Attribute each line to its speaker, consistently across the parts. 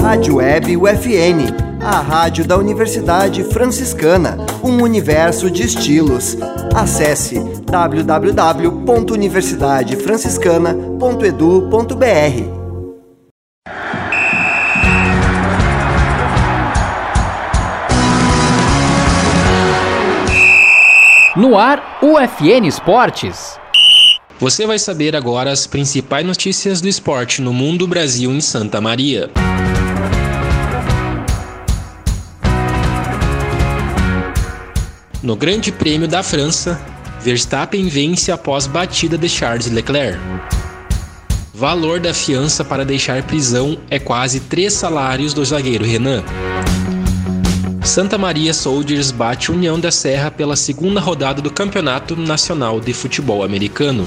Speaker 1: Rádio Web UFN, a rádio da Universidade Franciscana, um universo de estilos. Acesse www.universidadefranciscana.edu.br.
Speaker 2: No ar, UFN Esportes.
Speaker 3: Você vai saber agora as principais notícias do esporte no mundo, Brasil e Santa Maria. No Grande Prêmio da França, Verstappen vence após batida de Charles Leclerc. Valor da fiança para deixar prisão é quase três salários do zagueiro Renan. Santa Maria Soldiers bate União da Serra pela segunda rodada do Campeonato Nacional de Futebol Americano.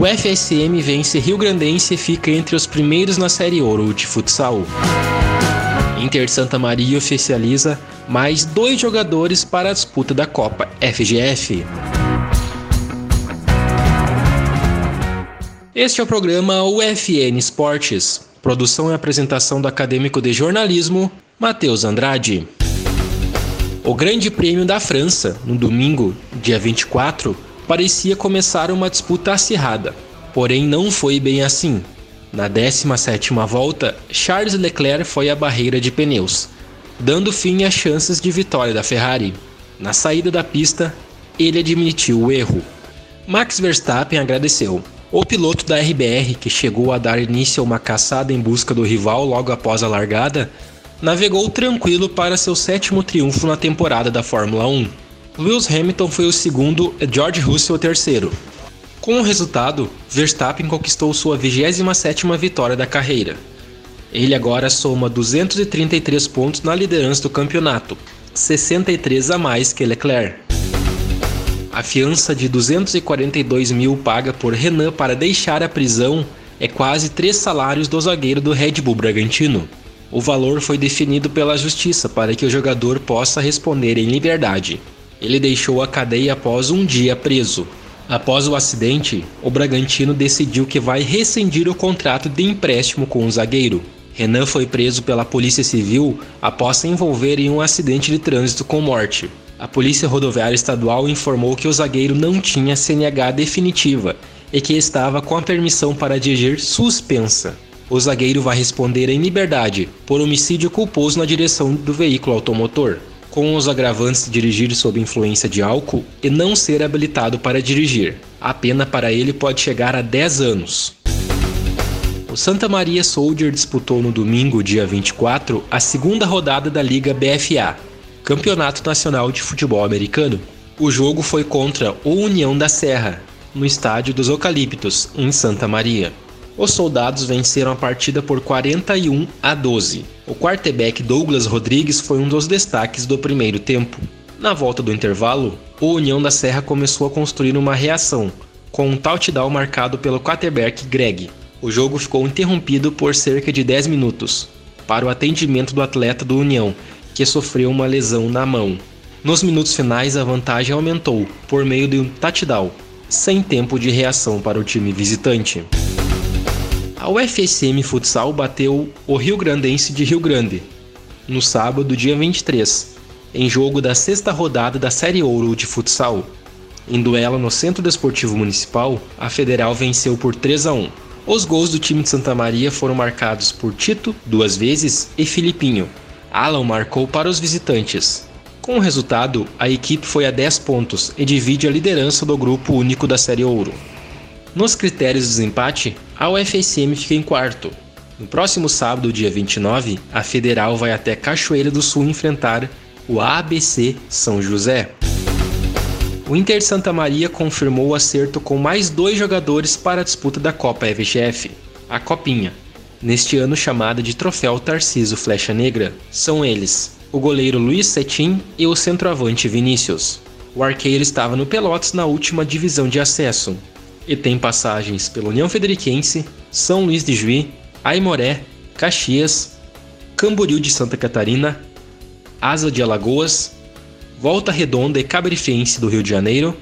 Speaker 3: O FSM vence Rio Grandense e fica entre os primeiros na Série Ouro de futsal. Inter Santa Maria oficializa mais dois jogadores para a disputa da Copa FGF. Este é o programa UFN Esportes, produção e apresentação do acadêmico de jornalismo Matheus Andrade. O Grande Prêmio da França, no domingo, dia 24, parecia começar uma disputa acirrada, porém não foi bem assim. Na 17ª volta, Charles Leclerc foi à barreira de pneus, dando fim às chances de vitória da Ferrari. Na saída da pista, ele admitiu o erro. Max Verstappen agradeceu. O piloto da RBR, que chegou a dar início a uma caçada em busca do rival logo após a largada, navegou tranquilo para seu sétimo triunfo na temporada da Fórmula 1. Lewis Hamilton foi o segundo e George Russell o terceiro. Com o resultado, Verstappen conquistou sua 27ª vitória da carreira. Ele agora soma 233 pontos na liderança do campeonato, 63 a mais que Leclerc. A fiança de 242 mil paga por Renan para deixar a prisão é quase três salários do zagueiro do Red Bull Bragantino. O valor foi definido pela justiça para que o jogador possa responder em liberdade. Ele deixou a cadeia após um dia preso. Após o acidente, o Bragantino decidiu que vai rescindir o contrato de empréstimo com o zagueiro. Renan foi preso pela Polícia Civil após se envolver em um acidente de trânsito com morte. A Polícia Rodoviária Estadual informou que o zagueiro não tinha CNH definitiva e que estava com a permissão para dirigir suspensa o zagueiro vai responder em liberdade por homicídio culposo na direção do veículo automotor, com os agravantes de dirigir sob influência de álcool e não ser habilitado para dirigir. A pena para ele pode chegar a 10 anos. O Santa Maria Soldier disputou no domingo, dia 24, a segunda rodada da Liga BFA, Campeonato Nacional de Futebol Americano. O jogo foi contra o União da Serra, no estádio dos Eucaliptos, em Santa Maria os soldados venceram a partida por 41 a 12. O quarterback Douglas Rodrigues foi um dos destaques do primeiro tempo. Na volta do intervalo, o União da Serra começou a construir uma reação, com um touchdown marcado pelo quarterback Greg. O jogo ficou interrompido por cerca de 10 minutos, para o atendimento do atleta do União, que sofreu uma lesão na mão. Nos minutos finais, a vantagem aumentou por meio de um touchdown, sem tempo de reação para o time visitante. A UFSM Futsal bateu o Rio Grandense de Rio Grande, no sábado, dia 23, em jogo da sexta rodada da Série Ouro de Futsal. Em duelo no Centro Desportivo Municipal, a Federal venceu por 3 a 1. Os gols do time de Santa Maria foram marcados por Tito, duas vezes, e Filipinho. Alan marcou para os visitantes. Com o resultado, a equipe foi a 10 pontos e divide a liderança do grupo único da Série Ouro. Nos critérios de desempate, a UFSM fica em quarto. No próximo sábado, dia 29, a Federal vai até Cachoeira do Sul enfrentar o ABC São José. O Inter Santa Maria confirmou o acerto com mais dois jogadores para a disputa da Copa FGF, a Copinha, neste ano chamada de Troféu Tarciso Flecha Negra. São eles o goleiro Luiz Setim e o centroavante Vinícius. O arqueiro estava no Pelotas na última divisão de acesso e tem passagens pela União Frederiquense, São Luís de Juí, Aimoré, Caxias, Camboriú de Santa Catarina, Asa de Alagoas, Volta Redonda e Cabrifense do Rio de Janeiro,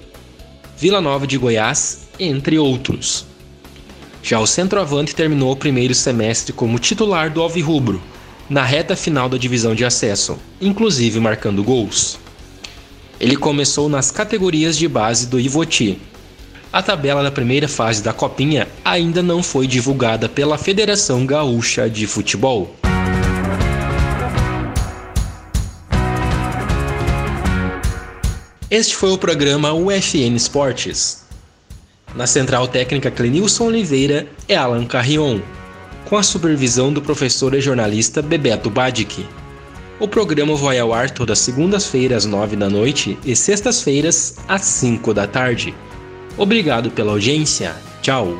Speaker 3: Vila Nova de Goiás, entre outros. Já o centroavante terminou o primeiro semestre como titular do Alvirrubro, na reta final da divisão de acesso, inclusive marcando gols. Ele começou nas categorias de base do Ivoti. A tabela da primeira fase da Copinha ainda não foi divulgada pela Federação Gaúcha de Futebol. Este foi o programa UFN Esportes. Na central técnica Clenilson Oliveira é Alan Carrion, com a supervisão do professor e jornalista Bebeto Badic. O programa vai ao ar todas segundas-feiras às nove da noite e sextas-feiras às cinco da tarde. Obrigado pela audiência. Tchau.